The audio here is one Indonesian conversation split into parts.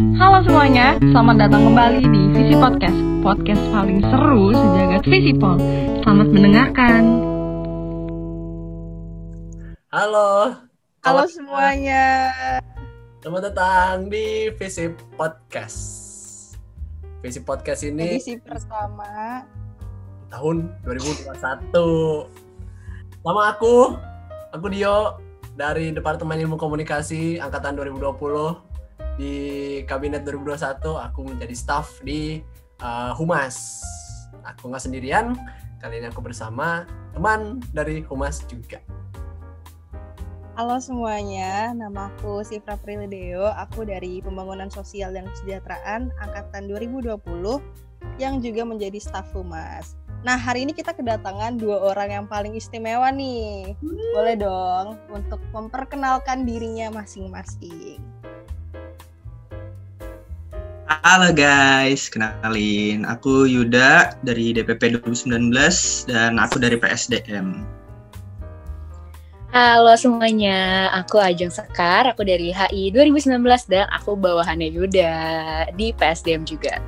Halo semuanya, selamat datang kembali di Visi Podcast Podcast paling seru sejagat Visipol Selamat mendengarkan Halo. Halo semuanya. Selamat datang di Visi Podcast. Visi Podcast ini Edisi pertama. tahun 2021. Nama aku, aku Dio dari Departemen Ilmu Komunikasi angkatan 2020 di Kabinet 2021. Aku menjadi staff di uh, Humas. Aku nggak sendirian, kali ini aku bersama teman dari Humas juga. Halo semuanya, nama aku Sifra Prilideo. Aku dari Pembangunan Sosial dan Kesejahteraan angkatan 2020 yang juga menjadi staf Humas. Nah, hari ini kita kedatangan dua orang yang paling istimewa nih. Boleh dong untuk memperkenalkan dirinya masing-masing. Halo guys, kenalin aku Yuda dari DPP 2019 dan aku dari PSDM. Halo semuanya, aku Ajeng Sekar, aku dari HI 2019 dan aku bawahannya Yuda di PSDM juga.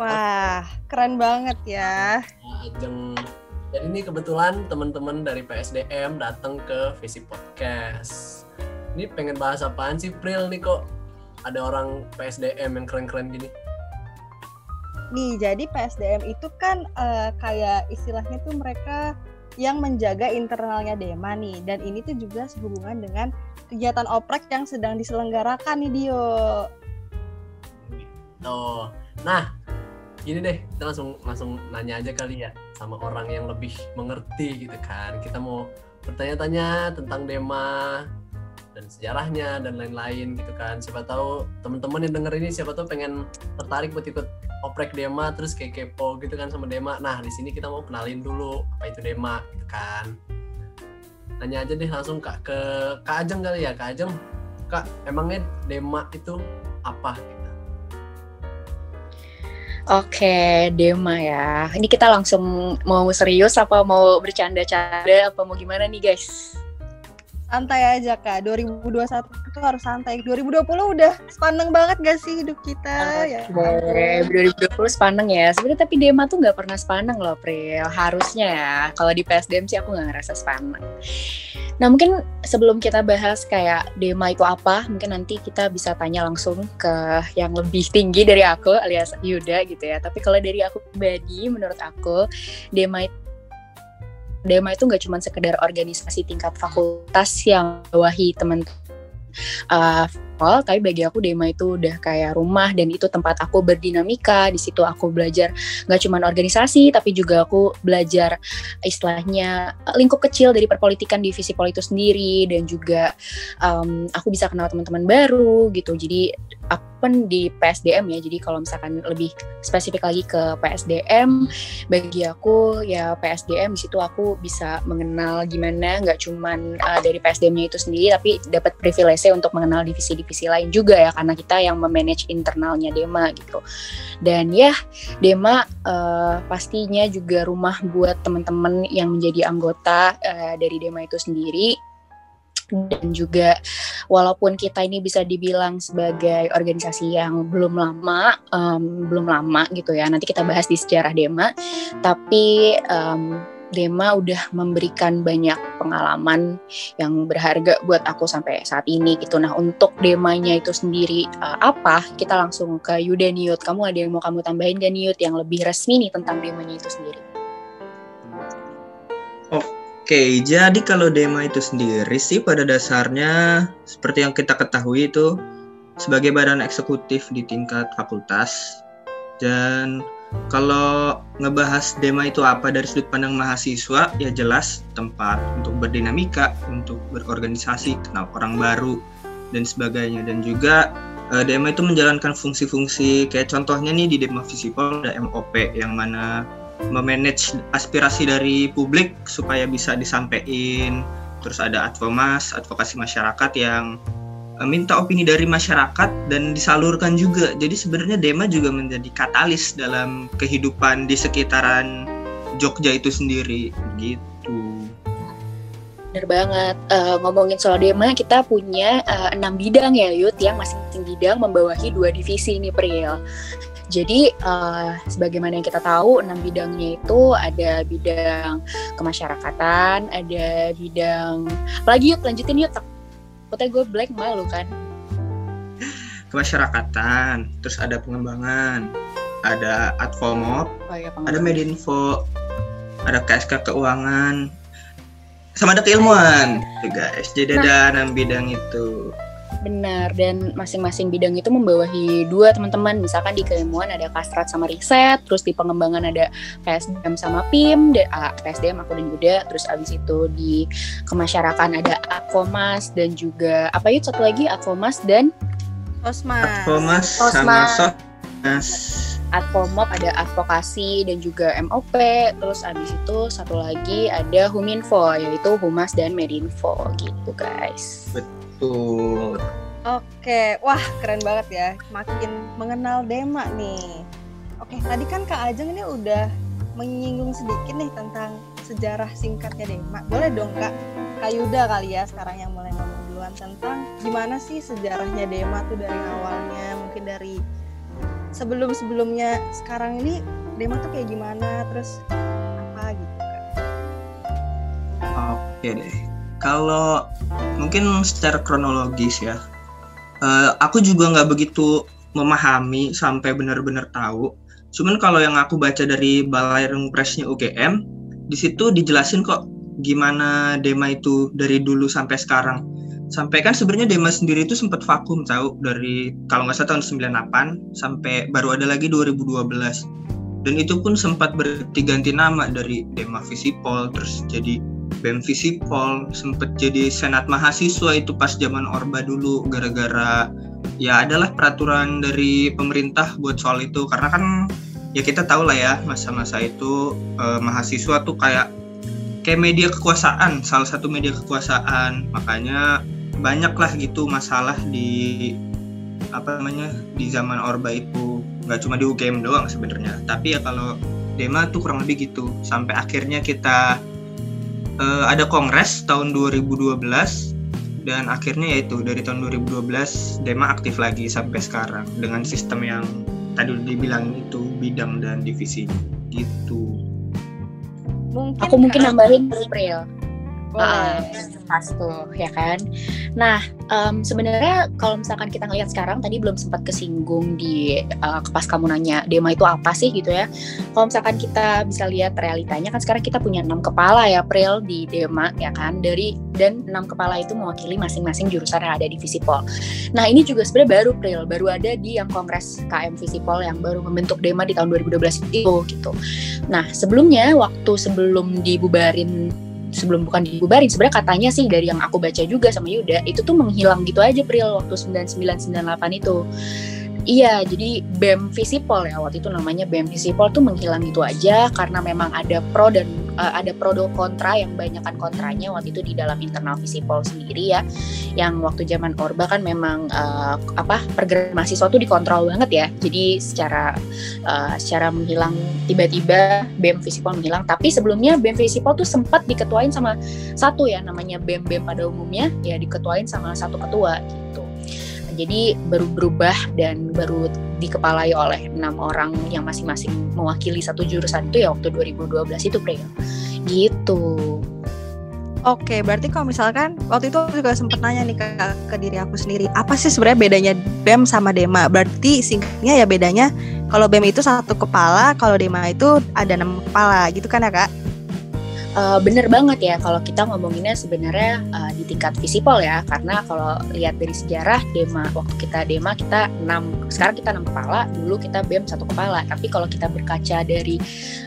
Wah, keren banget ya. Ajeng. Jadi ini kebetulan teman-teman dari PSDM datang ke Visi Podcast. Ini pengen bahas apaan sih Pril nih kok ada orang PSDM yang keren-keren gini? Nih, jadi PSDM itu kan eh, kayak istilahnya tuh mereka yang menjaga internalnya Dema nih. Dan ini tuh juga sehubungan dengan kegiatan oprek yang sedang diselenggarakan nih Dio. Tuh. Nah, gini deh, kita langsung langsung nanya aja kali ya sama orang yang lebih mengerti gitu kan. Kita mau bertanya-tanya tentang Dema dan sejarahnya dan lain-lain gitu kan. Siapa tahu teman-teman yang denger ini siapa tahu pengen tertarik buat ikut oprek Dema terus kayak kepo gitu kan sama Dema. Nah, di sini kita mau kenalin dulu apa itu Dema gitu kan. Nanya aja deh langsung Kak ke Kak Ajeng kali ya, Kak Ajeng. Kak, emangnya Dema itu apa gitu? Oke, Dema ya. Ini kita langsung mau serius apa mau bercanda-canda apa mau gimana nih guys? Santai aja Kak, 2021 itu harus santai. 2020 udah sepaneng banget gak sih hidup kita? Ya. Oke, 2020 sepaneng ya. Sebenarnya tapi Dema tuh nggak pernah sepaneng loh, Pril. Harusnya ya. Kalau di PSDM sih aku nggak ngerasa sepaneng. Nah mungkin sebelum kita bahas kayak Dema itu apa, mungkin nanti kita bisa tanya langsung ke yang lebih tinggi dari aku alias Yuda gitu ya. Tapi kalau dari aku pribadi, menurut aku Dema itu Dema itu nggak cuma sekedar organisasi tingkat fakultas yang bawahi teman uh, awal, tapi bagi aku Dema itu udah kayak rumah dan itu tempat aku berdinamika. Di situ aku belajar nggak cuma organisasi, tapi juga aku belajar istilahnya uh, lingkup kecil dari perpolitikan divisi pol itu sendiri dan juga um, aku bisa kenal teman-teman baru gitu. Jadi kan di PSDM ya, jadi kalau misalkan lebih spesifik lagi ke PSDM, bagi aku ya PSDM di situ aku bisa mengenal gimana nggak cuman uh, dari PSDM-nya itu sendiri, tapi dapat privilege untuk mengenal divisi-divisi lain juga ya karena kita yang memanage internalnya Dema gitu. Dan ya Dema uh, pastinya juga rumah buat teman-teman yang menjadi anggota uh, dari Dema itu sendiri dan juga walaupun kita ini bisa dibilang sebagai organisasi yang belum lama um, belum lama gitu ya nanti kita bahas di sejarah Dema tapi um, Dema udah memberikan banyak pengalaman yang berharga buat aku sampai saat ini gitu. Nah untuk Demanya itu sendiri uh, apa? Kita langsung ke Yuda Niut. Kamu ada yang mau kamu tambahin gak Niut yang lebih resmi nih tentang Demanya itu sendiri? Oke, jadi kalau Dema itu sendiri sih pada dasarnya seperti yang kita ketahui itu sebagai badan eksekutif di tingkat fakultas. Dan kalau ngebahas Dema itu apa dari sudut pandang mahasiswa ya jelas tempat untuk berdinamika, untuk berorganisasi, kenal orang baru dan sebagainya. Dan juga eh, Dema itu menjalankan fungsi-fungsi kayak contohnya nih di Dema Visipol ada MOP yang mana memanage aspirasi dari publik supaya bisa disampaikan terus ada advomas advokasi masyarakat yang eh, minta opini dari masyarakat dan disalurkan juga jadi sebenarnya Dema juga menjadi katalis dalam kehidupan di sekitaran Jogja itu sendiri gitu Bener banget. Eh, ngomongin soal Dema, kita punya eh, enam bidang ya, Yud, yang masing-masing bidang membawahi dua divisi ini, Pril. Jadi, eh, sebagaimana yang kita tahu, enam bidangnya itu ada bidang kemasyarakatan, ada bidang... Apalagi Yud, lanjutin Yud. Takutnya gue blank malu kan. kemasyarakatan, terus ada pengembangan, ada Advomop, Oh, iya, ada Medinfo, ada KSK keuangan, sama ada keilmuan, tuh guys. Jadi ada enam bidang itu. Benar, dan masing-masing bidang itu membawahi dua teman-teman. Misalkan di keilmuan ada kastrat sama riset, terus di pengembangan ada PSDM sama PIM, dan ah, PSDM aku dan Yuda, terus abis itu di kemasyarakatan ada Advomas dan juga apa yuk satu lagi Advomas dan Osmas. Advomas sama Osmas. Sosmas. Advomop ada advokasi dan juga MOP, terus abis itu satu lagi ada Huminfo yaitu Humas dan Medinfo gitu guys. Tuh. Oke, wah keren banget ya. Makin mengenal Dema nih. Oke, tadi kan Kak Ajeng ini udah menyinggung sedikit nih tentang sejarah singkatnya Dema. Boleh dong Kak, Kak Yuda kali ya sekarang yang mulai ngomong duluan tentang gimana sih sejarahnya Dema tuh dari awalnya, mungkin dari sebelum-sebelumnya sekarang ini Dema tuh kayak gimana, terus apa gitu Kak. Oke deh. Kalau mungkin secara kronologis ya, eh, aku juga nggak begitu memahami sampai benar-benar tahu. Cuman kalau yang aku baca dari Balai Presnya UGM, di situ dijelasin kok gimana Dema itu dari dulu sampai sekarang. Sampai kan sebenarnya Dema sendiri itu sempat vakum tahu dari kalau nggak salah tahun 98 sampai baru ada lagi 2012. Dan itu pun sempat berganti nama dari Dema Visipol terus jadi BEM Visipol sempat jadi senat mahasiswa itu pas zaman Orba dulu gara-gara ya adalah peraturan dari pemerintah buat soal itu. Karena kan ya kita tahu lah ya masa-masa itu eh, mahasiswa tuh kayak kayak media kekuasaan salah satu media kekuasaan. Makanya banyak lah gitu masalah di apa namanya di zaman Orba itu. Nggak cuma di UGM doang sebenarnya. Tapi ya kalau Dema tuh kurang lebih gitu. Sampai akhirnya kita eh, ada kongres tahun 2012 dan akhirnya yaitu dari tahun 2012 Dema aktif lagi sampai sekarang dengan sistem yang tadi udah dibilang itu bidang dan divisi gitu. Mungkin Aku mungkin nambahin April. Boleh. Ah, pas tuh ya kan. Nah em, sebenarnya kalau misalkan kita ngelihat sekarang tadi belum sempat kesinggung di eh, pas kamu nanya Dema itu apa sih gitu ya. Kalau misalkan kita bisa lihat realitanya kan sekarang kita punya enam kepala ya April di Dema ya kan dari dan enam kepala itu mewakili masing-masing jurusan yang ada di Visipol. Nah ini juga sebenarnya baru April baru ada di yang kongres KM Visipol yang baru membentuk Dema di tahun 2012 itu gitu. Nah sebelumnya waktu sebelum dibubarin sebelum bukan dibubarin sebenarnya katanya sih dari yang aku baca juga sama Yuda itu tuh menghilang gitu aja Pril waktu 9998 itu Iya, jadi BEM Visipol ya waktu itu namanya BEM Visipol tuh menghilang gitu aja karena memang ada pro dan eh, ada pro dan kontra yang banyakkan kontranya waktu itu di dalam internal Visipol sendiri ya. Yang waktu zaman Orba kan memang eh, apa pergerakan mahasiswa tuh dikontrol banget ya. Jadi secara eh, secara menghilang tiba-tiba BEM Visipol menghilang. Tapi sebelumnya BEM Visipol tuh sempat diketuain sama satu ya namanya BEM BEM pada umumnya ya diketuain sama satu ketua gitu. Jadi baru berubah dan baru dikepalai oleh enam orang yang masing-masing mewakili satu jurusan itu ya waktu 2012 itu Pril. Gitu. Oke, berarti kalau misalkan waktu itu aku juga sempat nanya nih ke, ke diri aku sendiri, apa sih sebenarnya bedanya BEM sama DEMA? Berarti singkatnya ya bedanya kalau BEM itu satu kepala, kalau DEMA itu ada enam kepala, gitu kan ya kak? Uh, bener banget ya kalau kita ngomonginnya sebenarnya uh, di tingkat visipol ya. Karena kalau lihat dari sejarah dema waktu kita dema kita enam sekarang kita enam kepala dulu kita bem satu kepala. Tapi kalau kita berkaca dari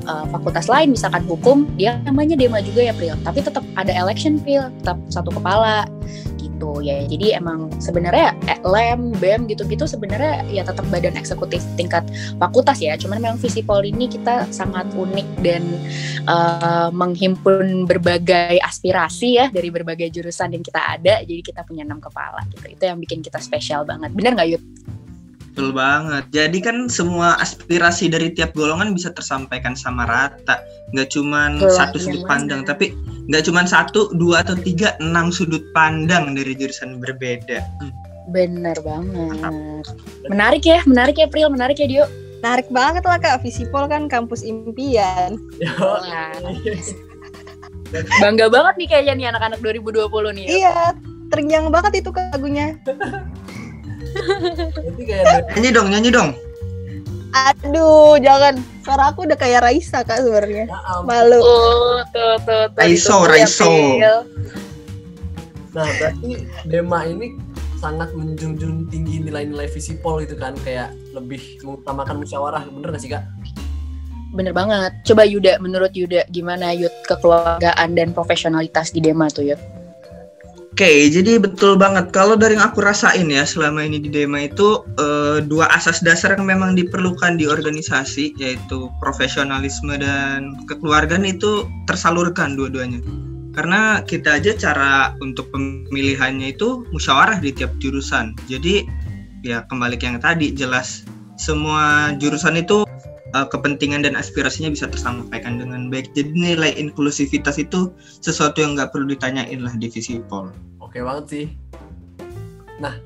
uh, fakultas lain misalkan hukum dia namanya dema juga ya Pril. Tapi tetap ada election Pril. Tetap satu kepala gitu. Ya jadi emang sebenarnya eh, lem bem gitu-gitu sebenarnya ya tetap badan eksekutif tingkat fakultas ya. Cuman memang visipol ini kita sangat unik dan uh, menghimpun berbagai aspirasi ya dari berbagai jurusan yang kita ada. Jadi kita punya enam kepala gitu. Itu yang bikin kita spesial banget. Bener nggak Yud? Betul banget. Jadi kan semua aspirasi dari tiap golongan bisa tersampaikan sama rata. Nggak Betul, satu yang sudut mana? pandang, tapi nggak cuma satu, dua atau tiga, enam sudut pandang dari jurusan berbeda. Bener banget. Menarik ya, menarik ya Pril, menarik ya Dio. Menarik banget lah kak, Visipol kan kampus impian. Bangga banget nih kayaknya nih anak-anak 2020 nih. Iya, terngiang banget itu kayak Nyanyi dong, nyanyi dong. Aduh, jangan. Suara aku udah kayak Raisa kak sebenarnya. ya. Malu. Oh, tuh, tuh, tuh. Raiso, ya, Raiso. Nah, berarti Dema ini sangat menjunjung tinggi nilai-nilai visipol gitu kan kayak lebih mengutamakan musyawarah bener gak sih kak? Bener banget. Coba Yuda, menurut Yuda gimana Yud kekeluargaan dan profesionalitas di Dema tuh Yud? Oke, jadi betul banget. Kalau dari yang aku rasain ya selama ini di Dema itu eh, dua asas dasar yang memang diperlukan di organisasi yaitu profesionalisme dan kekeluargaan itu tersalurkan dua-duanya. Karena kita aja cara untuk pemilihannya itu musyawarah di tiap jurusan. Jadi ya kembali ke yang tadi jelas semua jurusan itu eh, kepentingan dan aspirasinya bisa tersampaikan dengan baik. Jadi nilai inklusivitas itu sesuatu yang nggak perlu ditanyain lah di Visipol. Oke banget sih. Nah,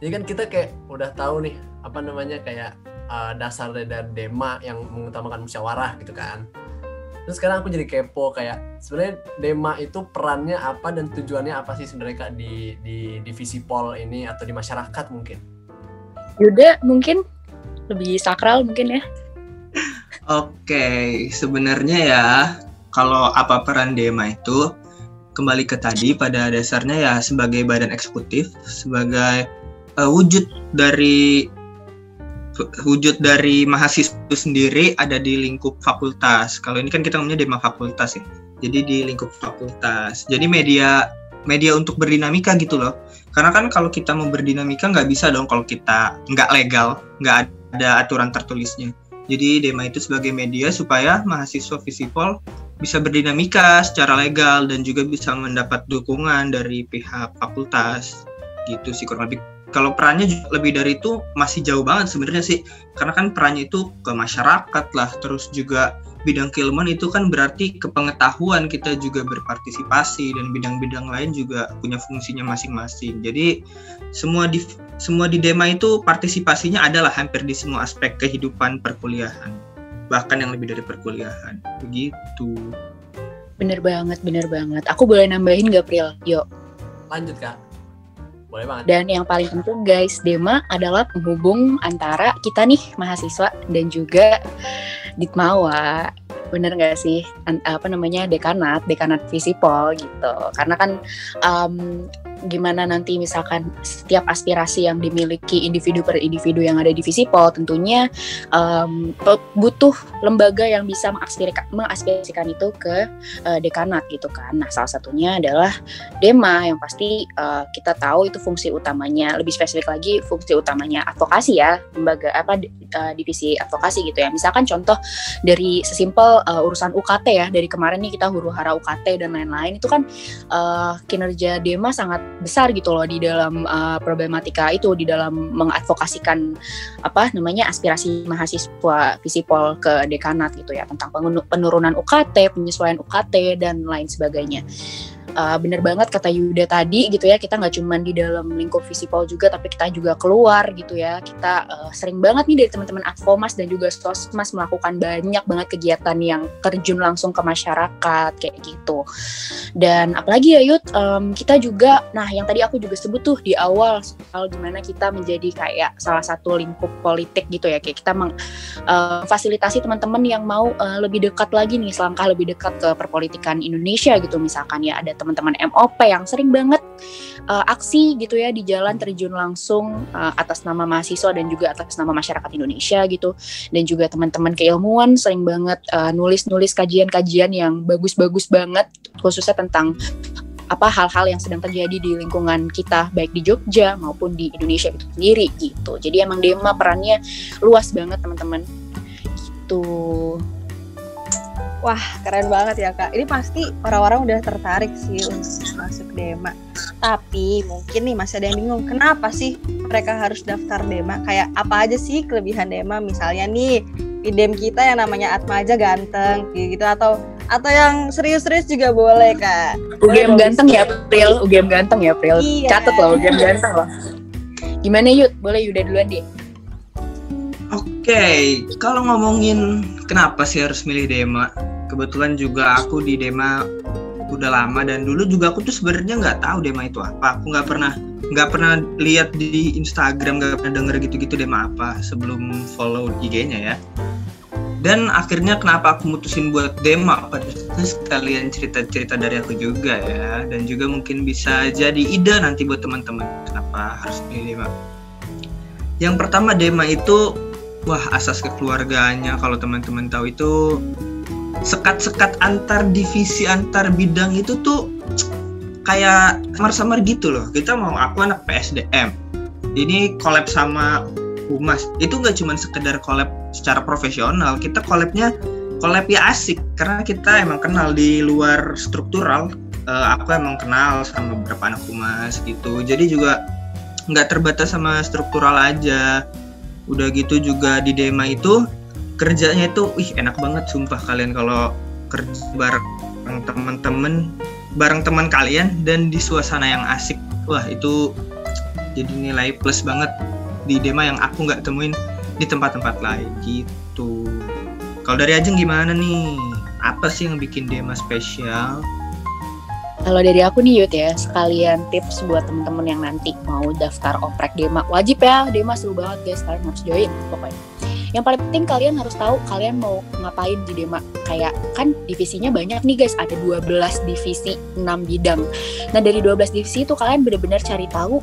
jadi kan kita kayak udah tahu nih apa namanya kayak uh, dasar dari Dema yang mengutamakan musyawarah gitu kan. Terus sekarang aku jadi kepo kayak sebenarnya Dema itu perannya apa dan tujuannya apa sih sebenarnya kak di di divisi pol ini atau di masyarakat mungkin? Yuda mungkin lebih sakral mungkin ya. Oke, sebenarnya ya kalau apa peran DEMA itu kembali ke tadi pada dasarnya ya sebagai badan eksekutif, sebagai eh, wujud dari wujud dari mahasiswa itu sendiri ada di lingkup fakultas. Kalau ini kan kita ngomongnya DEMA fakultas ya. Jadi di lingkup fakultas. Jadi media media untuk berdinamika gitu loh. Karena kan kalau kita mau berdinamika nggak bisa dong kalau kita nggak legal, nggak ada aturan tertulisnya. Jadi DEMA itu sebagai media supaya mahasiswa Visipol bisa berdinamika secara legal dan juga bisa mendapat dukungan dari pihak fakultas gitu sih kurang lebih. Kalau perannya lebih dari itu masih jauh banget sebenarnya sih. Karena kan perannya itu ke masyarakat lah, terus juga bidang keilmuan itu kan berarti kepengetahuan kita juga berpartisipasi dan bidang-bidang lain juga punya fungsinya masing-masing. Jadi semua di semua di DEMA itu partisipasinya adalah hampir di semua aspek kehidupan perkuliahan. Bahkan yang lebih dari perkuliahan. Begitu. Bener banget, bener banget. Aku boleh nambahin gak Pril? Yuk. Lanjut kak. Boleh banget. Dan yang paling penting guys, Dema adalah penghubung antara kita nih mahasiswa dan juga Ditmawa. Bener nggak sih? Apa namanya dekanat, dekanat Visipol gitu. Karena kan um, gimana nanti misalkan setiap aspirasi yang dimiliki individu per individu yang ada di Visipol tentunya um, butuh lembaga yang bisa mengaspirasikan itu ke uh, dekanat gitu kan. Nah salah satunya adalah Dema yang pasti uh, kita tahu itu fungsi utamanya. Lebih spesifik lagi fungsi utamanya advokasi ya lembaga apa uh, divisi advokasi gitu ya. Misalkan contoh dari sesimpel uh, urusan UKT ya. Dari kemarin nih kita huru hara UKT dan lain-lain. Itu kan uh, kinerja Dema sangat besar gitu loh di dalam uh, problematika itu di dalam mengadvokasikan apa namanya aspirasi mahasiswa Visipol ke dekanat gitu ya tentang penurunan UKT penyesuaian UKT dan lain sebagainya uh, bener banget kata Yuda tadi gitu ya kita nggak cuman di dalam lingkup visipol juga tapi kita juga keluar gitu ya. Kita uh, sering banget nih dari teman-teman Advomas dan juga Sosmas melakukan banyak banget kegiatan yang terjun langsung ke masyarakat kayak gitu. Dan apalagi ya Yud em, kita juga nah yang tadi aku juga sebut tuh di awal soal gimana kita menjadi kayak salah satu lingkup politik gitu ya. Kayak kita memfasilitasi teman-teman yang mau uh, lebih dekat lagi nih selangkah lebih dekat ke perpolitikan Indonesia gitu misalkan ya. Ada teman-teman MOP yang sering banget uh, aksi gitu ya di jalan terjun langsung uh, atas nama mahasiswa dan juga atas nama masyarakat Indonesia gitu dan juga teman-teman keilmuan sering banget uh, nulis-nulis kajian-kajian yang bagus-bagus banget khususnya tentang apa hal-hal yang sedang terjadi di lingkungan kita baik di Jogja maupun di Indonesia itu sendiri gitu. Jadi emang Dema perannya luas banget teman-teman. Gitu. Wah, keren banget ya kak. Ini pasti orang-orang udah tertarik sih untuk masuk Dema. Tapi mungkin nih masih ada yang bingung, kenapa sih mereka harus daftar Dema? Kayak apa aja sih kelebihan Dema? Misalnya nih, di Dem kita yang namanya Atma aja ganteng, kayak gitu. Atau atau yang serius-serius juga boleh kak UGM ganteng ya Pril UGM ganteng ya Pril Iya. catat loh UGM ganteng loh gimana Yud boleh Yuda duluan deh Oke, kalau ngomongin kenapa sih harus milih Dema, kebetulan juga aku di Dema udah lama dan dulu juga aku tuh sebenarnya nggak tahu Dema itu apa. Aku nggak pernah nggak pernah lihat di Instagram, nggak pernah denger gitu-gitu Dema apa sebelum follow IG-nya ya. Dan akhirnya kenapa aku mutusin buat Dema pada sekalian cerita-cerita dari aku juga ya dan juga mungkin bisa jadi ide nanti buat teman-teman kenapa harus pilih Dema. Yang pertama Dema itu wah asas kekeluargaannya kalau teman-teman tahu itu sekat-sekat antar divisi antar bidang itu tuh kayak samar-samar gitu loh. Kita mau aku anak PSDM ini collab sama humas. Itu nggak cuma sekedar collab secara profesional. Kita collabnya collab ya asik. Karena kita emang kenal di luar struktural. Eh, aku emang kenal sama beberapa anak humas gitu. Jadi juga nggak terbatas sama struktural aja. Udah gitu juga di Dema itu kerjanya itu wih enak banget sumpah kalian kalau kerja bareng teman-teman bareng teman kalian dan di suasana yang asik wah itu jadi nilai plus banget. Di Dema yang aku nggak temuin di tempat-tempat lain gitu. Kalau dari Ajeng gimana nih? Apa sih yang bikin Dema spesial? Kalau dari aku nih Yud ya, sekalian tips buat temen-temen yang nanti mau daftar oprek Dema. Wajib ya, Dema seru banget guys, kalian harus join pokoknya. Yang paling penting kalian harus tahu kalian mau ngapain di Dema. Kayak kan divisinya banyak nih guys, ada 12 divisi, 6 bidang. Nah dari 12 divisi itu kalian bener-bener cari tahu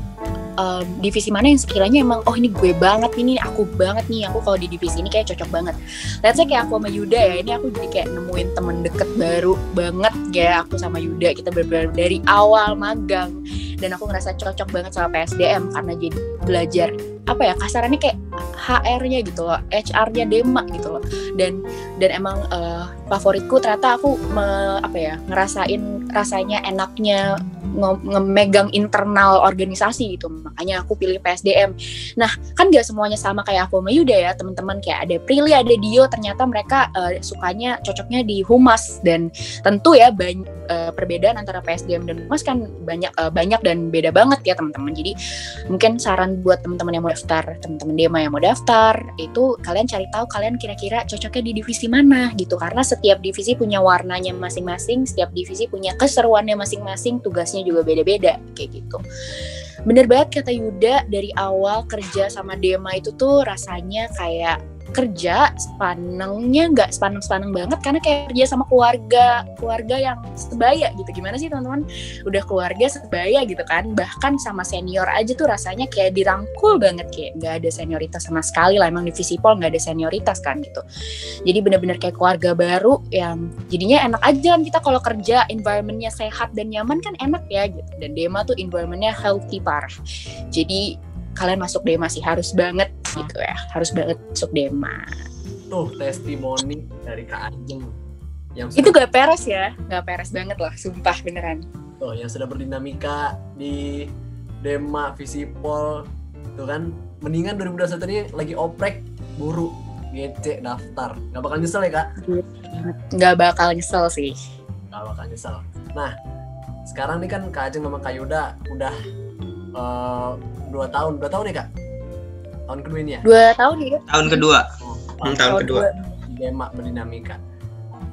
em, divisi mana yang sekiranya emang oh ini gue banget ini aku banget nih aku kalau di divisi ini kayak cocok banget. Let's say kayak aku sama Yuda ya, ini aku jadi kayak nemuin temen deket baru banget kayak aku sama Yuda kita benar dari awal magang dan aku ngerasa cocok banget sama PSDM karena jadi belajar apa ya kasarannya kayak HR-nya gitu loh, HR-nya Dema gitu loh. Dan dan emang eh, favoritku ternyata aku me- apa ya ngerasain rasanya enaknya ngemegang internal organisasi gitu. Makanya aku pilih PSDM nah kan gak semuanya sama kayak aku sama Yuda ya teman-teman. Kayak ada Prilly ada Dio. Ternyata mereka eh, sukanya cocoknya di humas. Dan tentu ya banyak perbedaan antara PSDM dan humas kan banyak eh, banyak dan beda banget ya teman-teman. Jadi mungkin saran buat teman-teman yang mau daftar teman-teman Dema yang mau daftar itu kalian cari tahu kalian kira-kira cocoknya di divisi mana gitu. Karena setiap divisi punya warnanya masing-masing setiap divisi punya keseruannya masing-masing tugasnya juga beda-beda kayak gitu. Bener banget kata Yuda dari awal kerja sama Dema itu tuh rasanya kayak kerja sepanengnya nggak sepaneng-sepaneng banget karena kayak kerja sama keluarga keluarga yang sebaya gitu. Gimana sih teman-teman? Udah keluarga sebaya gitu kan? Bahkan sama senior aja tuh rasanya kayak dirangkul banget kayak nggak ada senioritas sama sekali lah. Emang divisi pol nggak ada senioritas kan gitu. Jadi bener-bener kayak keluarga baru yang jadinya enak aja kan kita kalau kerja environmentnya sehat dan nyaman kan enak ya gitu. Dan Dema tuh environmentnya healthy parah. Jadi kalian masuk Dema sih harus banget gitu ya harus banget masuk Dema Tuh testimoni dari Kak Ajeng yang itu gak peres ya? Gak peres banget loh sumpah beneran. Tuh, yang sudah berdinamika di Dema Visipol tuh kan. Mendingan 2021 ini lagi oprek buru ngecek daftar. Nggak bakal nyesel ya kak? Nggak bakal nyesel sih. Nggak bakal nyesel. Nah sekarang nih kan Kak Ajeng sama Kak Yuda udah eh, dua tahun. Dua tahun ya kak? Tahun kedua ini ya? Dua tahun ya? Tahun kedua. Oh, Hmm, tahun kedua. Dema berdinamika.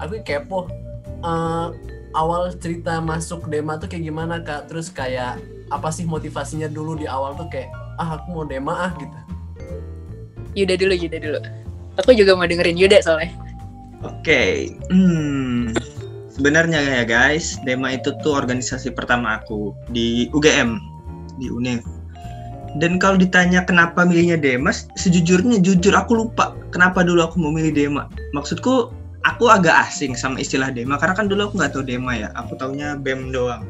Aku kepo. Eh, awal cerita masuk Dema tuh kayak gimana kak? Terus kayak apa sih motivasinya dulu di awal tuh kayak ah aku mau Dema ah gitu. Yuda dulu Yuda dulu. Aku juga mau dengerin Yuda soalnya. Oke, hmm, sebenarnya ya guys, Dema itu tuh organisasi pertama aku di UGM di UNIF. Dan kalau ditanya kenapa milihnya Dema, sejujurnya jujur aku lupa kenapa dulu aku mau milih Dema. Maksudku aku agak asing sama istilah Dema karena kan dulu aku nggak tahu Dema ya, aku taunya BEM doang.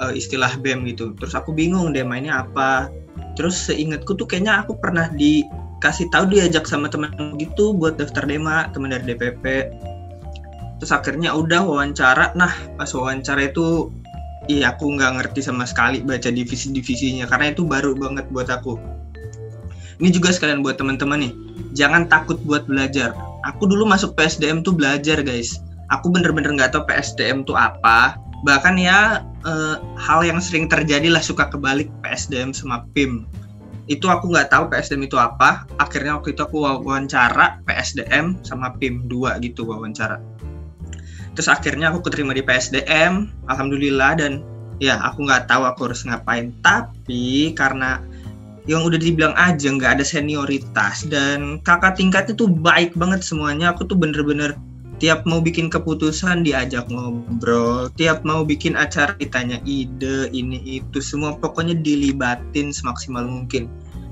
Eh, istilah BEM gitu. Terus aku bingung Dema ini apa. Terus seingatku tuh kayaknya aku pernah dikasih tahu diajak sama teman gitu buat daftar Dema, teman dari DPP. Terus akhirnya udah wawancara. Nah, pas wawancara itu iya aku nggak ngerti sama sekali baca divisi-divisinya karena itu baru banget buat aku. Ini juga sekalian buat teman-teman nih, jangan takut buat belajar. Aku dulu masuk PSDM tuh belajar guys. aku bener-bener nggak tahu PSDM itu apa bahkan ya eh, hal yang sering terjadi lah suka kebalik PSDM sama PIM itu aku nggak tahu PSDM itu apa akhirnya waktu itu aku wawancara PSDM sama PIM 2 gitu wawancara terus akhirnya aku keterima di PSDM alhamdulillah dan ya aku nggak tahu aku harus ngapain. Tapi karena yang udah dibilang aja nggak ada senioritas dan kakak tingkatnya tuh baik banget semuanya aku tuh bener-bener tiap mau bikin keputusan diajak ngobrol tiap mau bikin acara ditanya ide ini itu semua pokoknya dilibatin semaksimal mungkin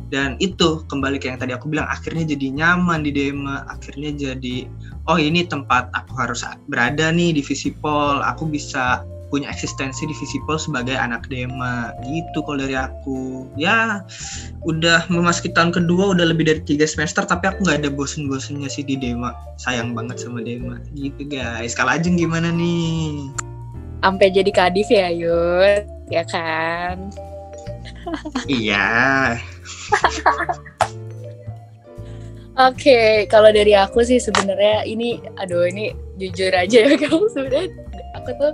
dan itu kembali ke yang tadi aku bilang akhirnya jadi nyaman di Dema akhirnya jadi oh ini tempat aku harus berada nih di Visipol aku bisa punya eksistensi di Visipol sebagai anak Dema gitu kalau dari aku. Ya udah memasuki tahun kedua udah lebih dari tiga semester tapi aku nggak ada bosen-bosennya sih di Dema sayang banget sama Dema gitu guys. Kalau Ajeng gimana nih? Sampai jadi kadif ya Yud. Ya kan? Iya Oke, kalau dari aku sih sebenarnya ini, aduh ini jujur aja ya kamu sebenarnya aku tuh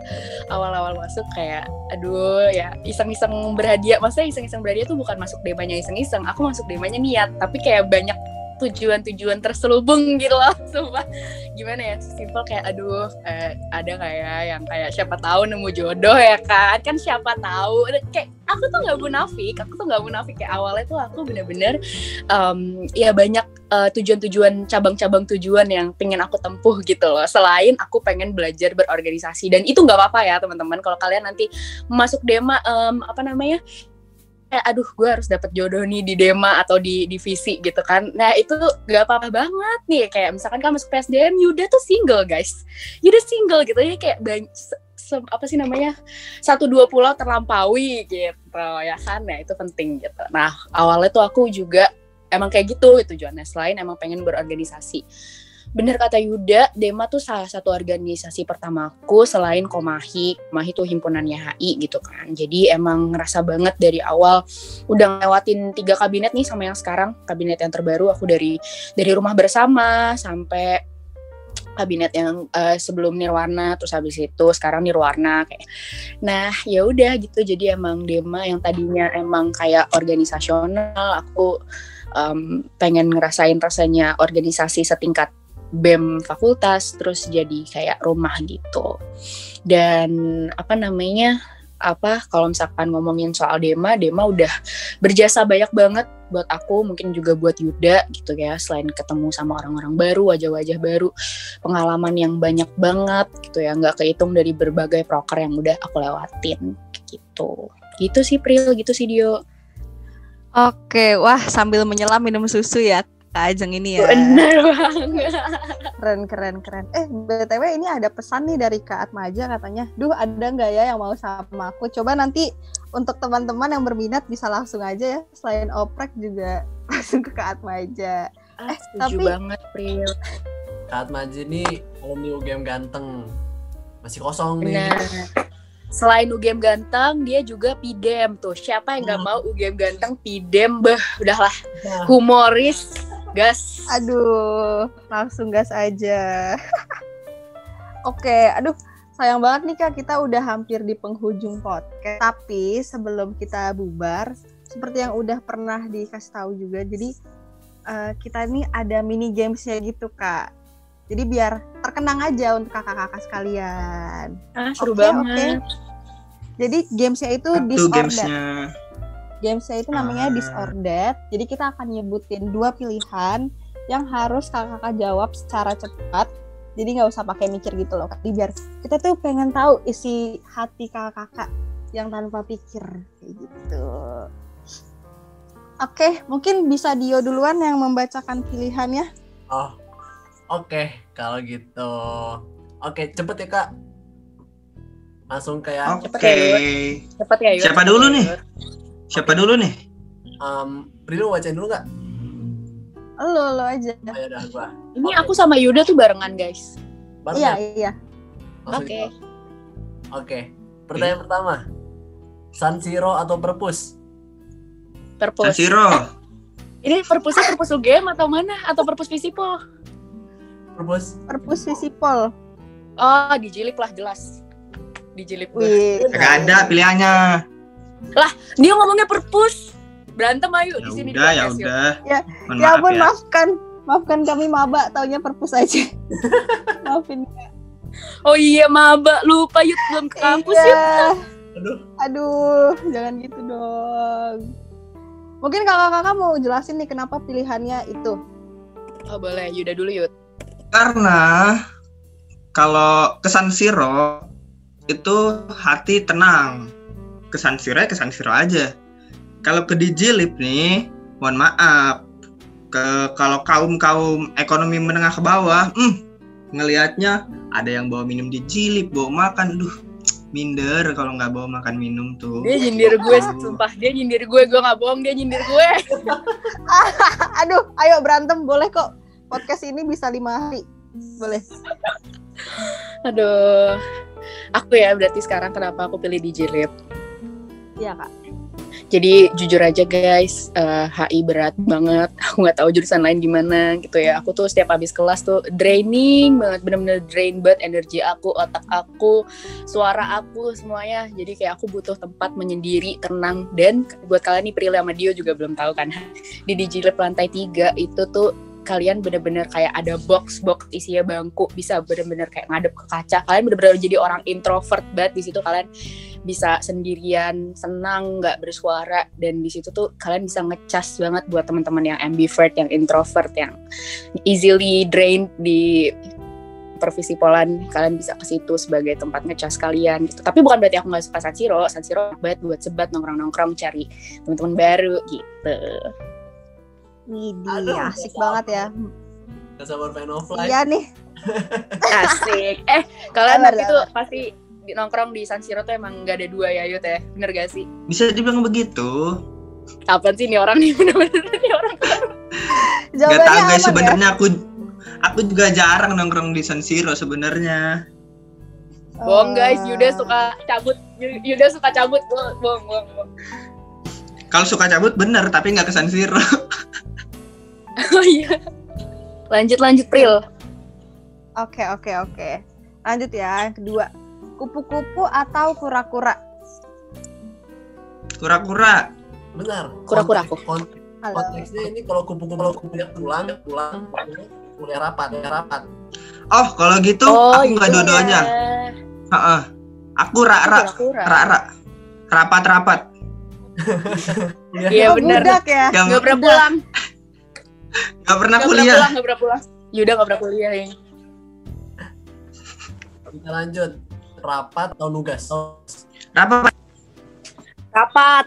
awal-awal masuk kayak, aduh ya iseng-iseng berhadiah. Maksudnya iseng-iseng berhadiah tuh bukan masuk demanya iseng-iseng, aku masuk demanya niat. Tapi kayak banyak tujuan-tujuan terselubung gitu loh, sumpah. Gimana ya, simpel kayak, aduh eh, ada kayak yang kayak siapa tahu nemu jodoh ya kan, kan siapa tahu. Kayak aku tuh nggak munafik, aku tuh nggak munafik kayak awalnya tuh aku bener-bener um, ya banyak uh, tujuan-tujuan cabang-cabang tujuan yang pengen aku tempuh gitu loh. Selain aku pengen belajar berorganisasi dan itu nggak apa-apa ya teman-teman. Kalau kalian nanti masuk dema um, apa namanya kayak aduh gue harus dapat jodoh nih di dema atau di divisi gitu kan. Nah itu nggak apa-apa banget nih. Kayak misalkan kan masuk PSDM, Yuda tuh single guys. Yuda single gitu ya kayak apa sih namanya satu dua pulau terlampaui gitu ya kan ya itu penting gitu nah awalnya tuh aku juga emang kayak gitu tujuannya selain emang pengen berorganisasi bener kata Yuda, Dema tuh salah satu organisasi pertamaku selain Komahi. Komahi tuh himpunannya HI gitu kan. Jadi emang ngerasa banget dari awal udah ngelewatin tiga kabinet nih sama yang sekarang kabinet yang terbaru aku dari dari rumah bersama sampai kabinet yang uh, sebelum Nirwana terus habis itu sekarang Nirwana kayak nah ya udah gitu jadi emang Dema yang tadinya emang kayak organisasional aku um, pengen ngerasain rasanya organisasi setingkat BEM fakultas terus jadi kayak rumah gitu dan apa namanya apa kalau misalkan ngomongin soal Dema, Dema udah berjasa banyak banget buat aku, mungkin juga buat Yuda gitu ya, selain ketemu sama orang-orang baru, wajah-wajah baru, pengalaman yang banyak banget gitu ya, nggak kehitung dari berbagai proker yang udah aku lewatin gitu. Gitu sih Pril, gitu sih Dio. Oke, wah sambil menyelam minum susu ya Ajeng ini ya. Bener banget. Keren, keren, keren. Eh, BTW ini ada pesan nih dari Kak Atmaja katanya. Duh, ada nggak ya yang mau sama aku? Coba nanti untuk teman-teman yang berminat bisa langsung aja ya. Selain oprek juga langsung ke Kak Atmaja. Ah, eh, setuju tapi... banget, Pril. Kak Atmaja ini alumni UGM ganteng. Masih kosong nih. Benar selain UGM ganteng dia juga pidem tuh siapa yang nggak hmm. mau UGM ganteng pidem bah udahlah nah. humoris gas aduh langsung gas aja oke aduh sayang banget nih kak kita udah hampir di penghujung podcast tapi sebelum kita bubar seperti yang udah pernah dikasih tahu juga jadi uh, kita ini ada mini gamesnya gitu kak jadi biar terkenang aja untuk kakak-kakak sekalian. Ah, seru okay, banget. Okay. Jadi gamesnya itu Satu disordered. Gamesnya. Gamesnya itu namanya ah. disordered. Jadi kita akan nyebutin dua pilihan yang harus kakak-kakak jawab secara cepat. Jadi nggak usah pakai mikir gitu loh. Jadi biar kita tuh pengen tahu isi hati kakak-kakak yang tanpa pikir kayak gitu. Oke, mungkin bisa Dio duluan yang membacakan pilihannya. Oh, Oke, kalau gitu. Oke, cepet ya kak. Langsung kayak. Oke. Okay. Cepet ya. Siapa dulu nih? Siapa dulu nih? Um, Brilo bacain dulu nggak? Lo lo aja. Oh, ya gua. Ini okay. aku sama Yuda tuh barengan guys. Barengan? Iya iya. Oke. Oke. Okay. Okay. Pertanyaan pertama. San Siro atau Perpus? Perpus. San Siro. Ini perpusnya perpus game atau mana? Atau perpus visipol? Perpus. Perpus visipol. Oh, dijilip lah jelas. Dijilip gue. Wih, Gak ada pilihannya. Dia ngomongnya perpus. Berantem ayo Ya di sini. di udah, ya udah. Ya, Mohon ya maaf ampun ya. maafkan. Maafkan kami maba, taunya perpus aja. Maafin. Oh iya, maba lupa yuk belum ke kampus yuk. Iya. Aduh, Aduh, jangan gitu dong. Mungkin kakak-kakak mau jelasin nih kenapa pilihannya itu. Oh boleh, Yuda dulu yuk. Karena kalau ke San Siro itu hati tenang. Ke San Siro ya ke San Siro aja. Kalau ke Dijilip nih, mohon maaf. Ke kalau kaum kaum ekonomi menengah ke bawah, hmm, ngelihatnya ada yang bawa minum di Jilip, bawa makan, duh, minder kalau nggak bawa makan minum tuh. Dia nyindir gue, sumpah dia nyindir gue, gue nggak bohong dia nyindir gue. Aduh, ayo berantem boleh kok. Podcast ini bisa lima hari. Boleh. Aduh, aku ya berarti sekarang kenapa aku pilih DJ Lab. Iya kak. Jadi jujur aja guys, eh, HI berat banget. Aku nggak tahu jurusan lain gimana gitu ya. Aku tuh setiap habis kelas tuh draining banget, bener-bener drain banget energi aku, otak aku, suara aku semuanya. Jadi kayak aku butuh tempat menyendiri, tenang. Dan buat kalian nih Prilly sama Dio juga belum tahu kan. Di DJ Lab lantai 3 itu tuh kalian bener-bener kayak ada box box isinya bangku bisa bener-bener kayak ngadep ke kaca kalian bener-bener jadi orang introvert banget di situ kalian bisa sendirian senang nggak bersuara. Dan di situ tuh kalian bisa ngecas banget buat teman-teman yang ambivert yang introvert yang easily drained di pervisi polan. Kalian bisa ke situ sebagai tempat ngecas kalian gitu. Tapi bukan berarti aku nggak suka San Siro San Siro banget buat sebat nongkrong-nongkrong cari teman-teman baru gitu. Widih, asik banget ya. gak sabar pengen offline. Iya nih. asik. Eh kalian tapi tuh pasti nongkrong di San Siro tuh emang nggak ada dua ya Yud ya bener gak sih Bisa dibilang begitu. Apaan sih nih orang nih bener-bener nih orang Gak Jawabannya tahu guys aman ya. sebenarnya aku aku juga jarang nongkrong di San Siro sebenarnya. bohong guys Eh, Yuda suka cabut Yu- Yuda suka cabut bohong bohong bohong. Kalau suka cabut bener tapi nggak ke San Siro. oh iya lanjut lanjut Pril Oke oke oke. Lanjut ya yang kedua. Kupu-kupu atau kura-kura? Kura-kura. Benar. Kura-kura aku. Konteks-. Konteksnya ini kalau kupu-kupu kalau kupunya pulang, pulang, kuliah rapat, kuliah rapat. Oh kalau gitu oh aku nggak itu dua-duanya. ya. Heeh. Aku ra-ra Kura-kura. ra-ra rapat-rapat. Iya bener budak ya. Gak pernah pulang nggak pernah Gak pernah kuliah. pulang Gak pernah pulang Yuda gak pernah kuliah ya Kita lanjut. Rapat atau nugas? Oh, Rapat. Rapat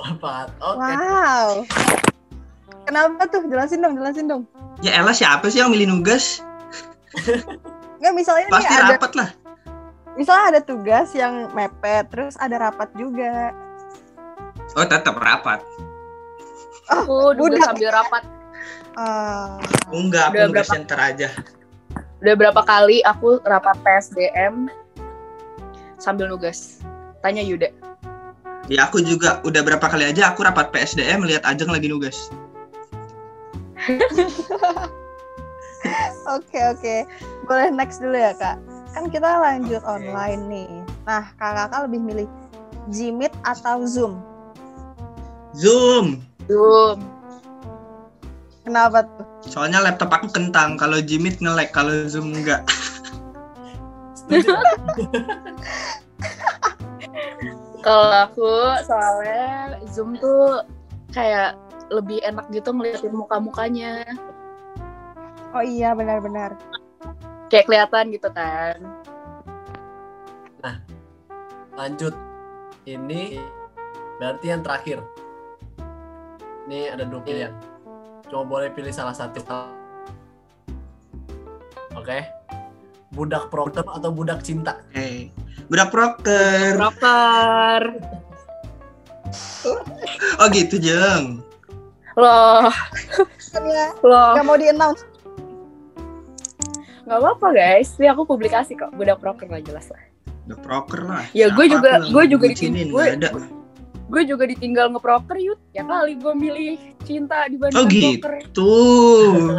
rapat. Oke. Wow. Kenapa tuh? Jelasin dong, jelasin dong. Ya elah siapa sih yang milih nugas? Nggak misalnya nih Pasti ada, rapat lah. misalnya ada tugas yang mepet, terus ada rapat juga. Oh tetap rapat. Aku juga budak. sambil rapat Ah, Enggak, Udah aku nugas berapa? center aja. Udah berapa kali aku rapat PSDM Sambil nugas Tanya Yuda Ya aku juga udah berapa kali aja aku rapat PSDM lihat Ajeng lagi nugas. Oke oke, boleh next dulu ya kak. Kan kita lanjut Oke. online nih. Nah kakak-kakak lebih milih Gmeet atau Zoom? Zoom. Zoom Kenapa tuh? Soalnya laptop aku kentang, kalau Jimit nge-lag, kalau Zoom enggak. Kalau aku soalnya Zoom tuh kayak lebih enak gitu ngeliatin muka-mukanya Oh iya benar-benar. Kayak kelihatan gitu kan Lanjut. Ini berarti yang terakhir. Ini ada dua pilihan. Cuma boleh pilih salah satu. Oke. Budak proker atau budak cinta? Eh, budak proker. Proper Oh gitu, Jeng. Loh, loh nggak mau di announce. Gak apa-apa guys Ini aku publikasi kok Budak proker lah jelas lah Budak proker lah. Ya, gue juga- gue juga bucinin, ditin- gue- ada. Gue juga ditinggal ngeproker yut Ya kali gue milih cinta dibanding Oh, gitu. proker Tuh.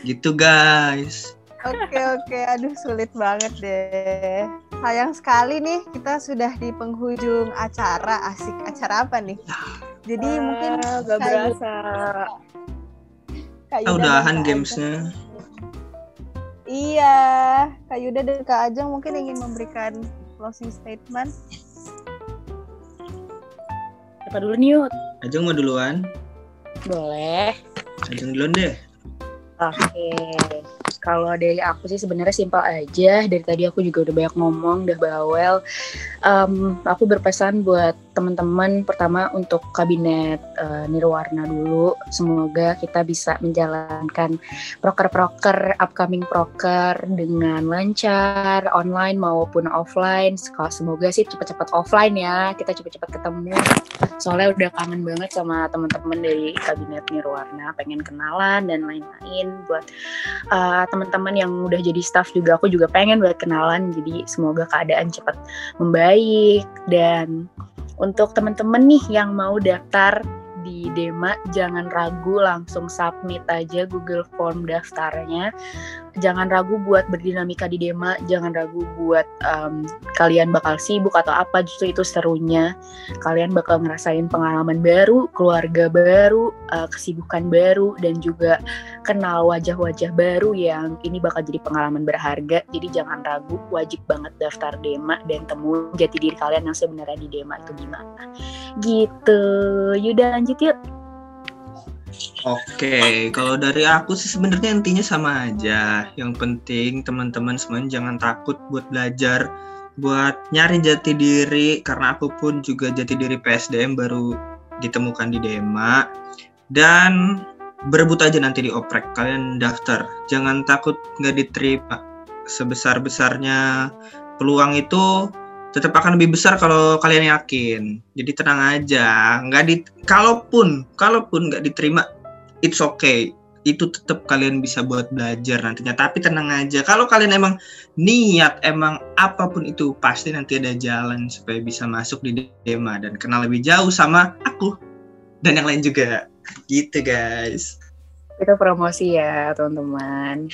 gitu guys. Oke oke, aduh sulit banget deh. Sayang sekali nih kita sudah di penghujung acara. Asik acara apa nih? Jadi mungkin Ah, gak Kak berasa. Kak Ah, Yuda dan udahan gamesnya. Iya, Kak Yuda dan Kak Ajeng mungkin ingin memberikan closing statement. Apa dulu nih, Yud? Ajeng mau duluan. Boleh. Ajeng duluan deh. Oke, kalau dari aku sih sebenarnya simpel aja. Dari tadi aku juga udah banyak ngomong, udah bawel. Em, aku berpesan buat teman-teman pertama untuk kabinet eh, Nirwarna dulu. Semoga kita bisa menjalankan proker-proker, upcoming proker dengan lancar, online maupun offline. Semoga sih cepat-cepat offline ya, kita cepat-cepat ketemu. Soalnya udah kangen banget sama teman-teman dari kabinet Nirwarna, pengen kenalan dan lain-lain. Buat uh, teman-teman yang udah jadi staff juga, aku juga pengen buat kenalan. Jadi semoga keadaan cepat membaik dan untuk teman-teman nih yang mau daftar di Dema jangan ragu langsung submit aja Google Form daftarnya jangan ragu buat berdinamika di Dema jangan ragu buat em, kalian bakal sibuk atau apa justru itu serunya. Kalian bakal ngerasain pengalaman baru keluarga baru eh, kesibukan baru dan juga kenal wajah-wajah baru yang ini bakal jadi pengalaman berharga. Jadi jangan ragu wajib banget daftar Dema dan temuin jati diri kalian yang sebenarnya di Dema itu gimana. Gitu. Yuda lanjut yuk Oke, kalau dari aku sih sebenarnya intinya sama aja. Yang penting teman-teman semuanya jangan takut buat belajar, buat nyari jati diri. Karena aku pun juga jati diri PSDM baru ditemukan di Dema. Dan berebut aja nanti di oprek. Kalian daftar, jangan takut nggak diterima. Sebesar-besarnya peluang itu tetap akan lebih besar kalau kalian yakin. Jadi tenang aja, nggak di kalaupun kalaupun nggak diterima it's okay. Itu tetap kalian bisa buat belajar nantinya. Tapi tenang aja kalau kalian emang niat emang apa pun itu pasti nanti ada jalan supaya bisa masuk di Dema dan kenal lebih jauh sama aku dan yang lain juga. Gitu guys itu promosi ya teman-teman.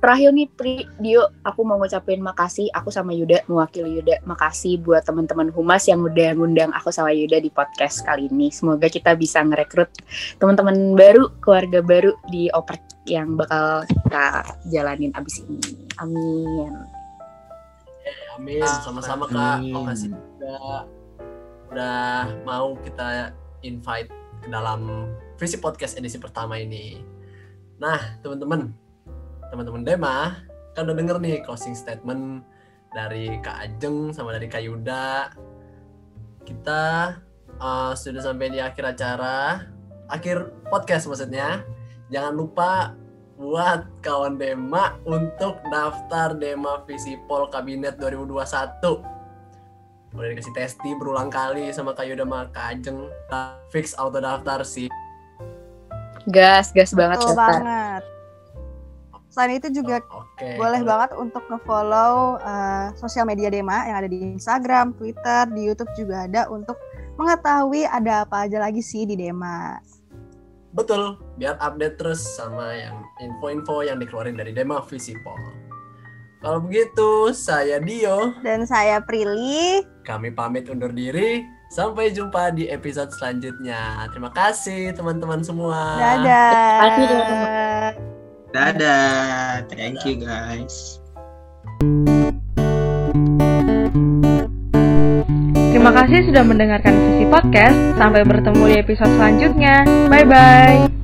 Terakhir nih Pri, Dio, aku mau ngucapin makasih aku sama Yuda mewakili Yuda. Makasih buat teman-teman Humas yang udah ngundang aku sama Yuda di podcast kali ini. Semoga kita bisa ngerekrut teman-teman baru keluarga baru di oprek yang bakal kita jalanin abis ini. Amin. Amin, sama-sama kak. Makasih juga. Udah mau kita invite ke dalam Visi Podcast edisi pertama ini. Nah, teman-teman, teman-teman Dema, kan udah denger nih closing statement dari Kak Ajeng sama dari Kak Yuda. Kita uh, sudah sampai di akhir acara, akhir podcast maksudnya. Jangan lupa buat kawan Dema untuk daftar Dema Visipol Kabinet 2021. Udah dikasih testi berulang kali sama Kak Yuda sama Kak Ajeng. Fix auto daftar sih. Gas gas banget Betul banget. Selain itu juga Oke. boleh banget untuk nge-follow uh, sosial media Dema yang ada di Instagram, Twitter, di YouTube juga ada untuk mengetahui ada apa aja lagi sih di Dema. Betul, biar update terus sama yang info-info yang dikeluarin dari Dema Visipol. Kalau begitu, saya Dio. Dan saya Prilly. Kami pamit undur diri. Sampai jumpa di episode selanjutnya. Terima kasih teman-teman semua. Dadah. Terima kasih, teman-teman. dadah thank you guys Terima kasih sudah mendengarkan Visi Podcast. Sampai bertemu di episode selanjutnya. Bye bye.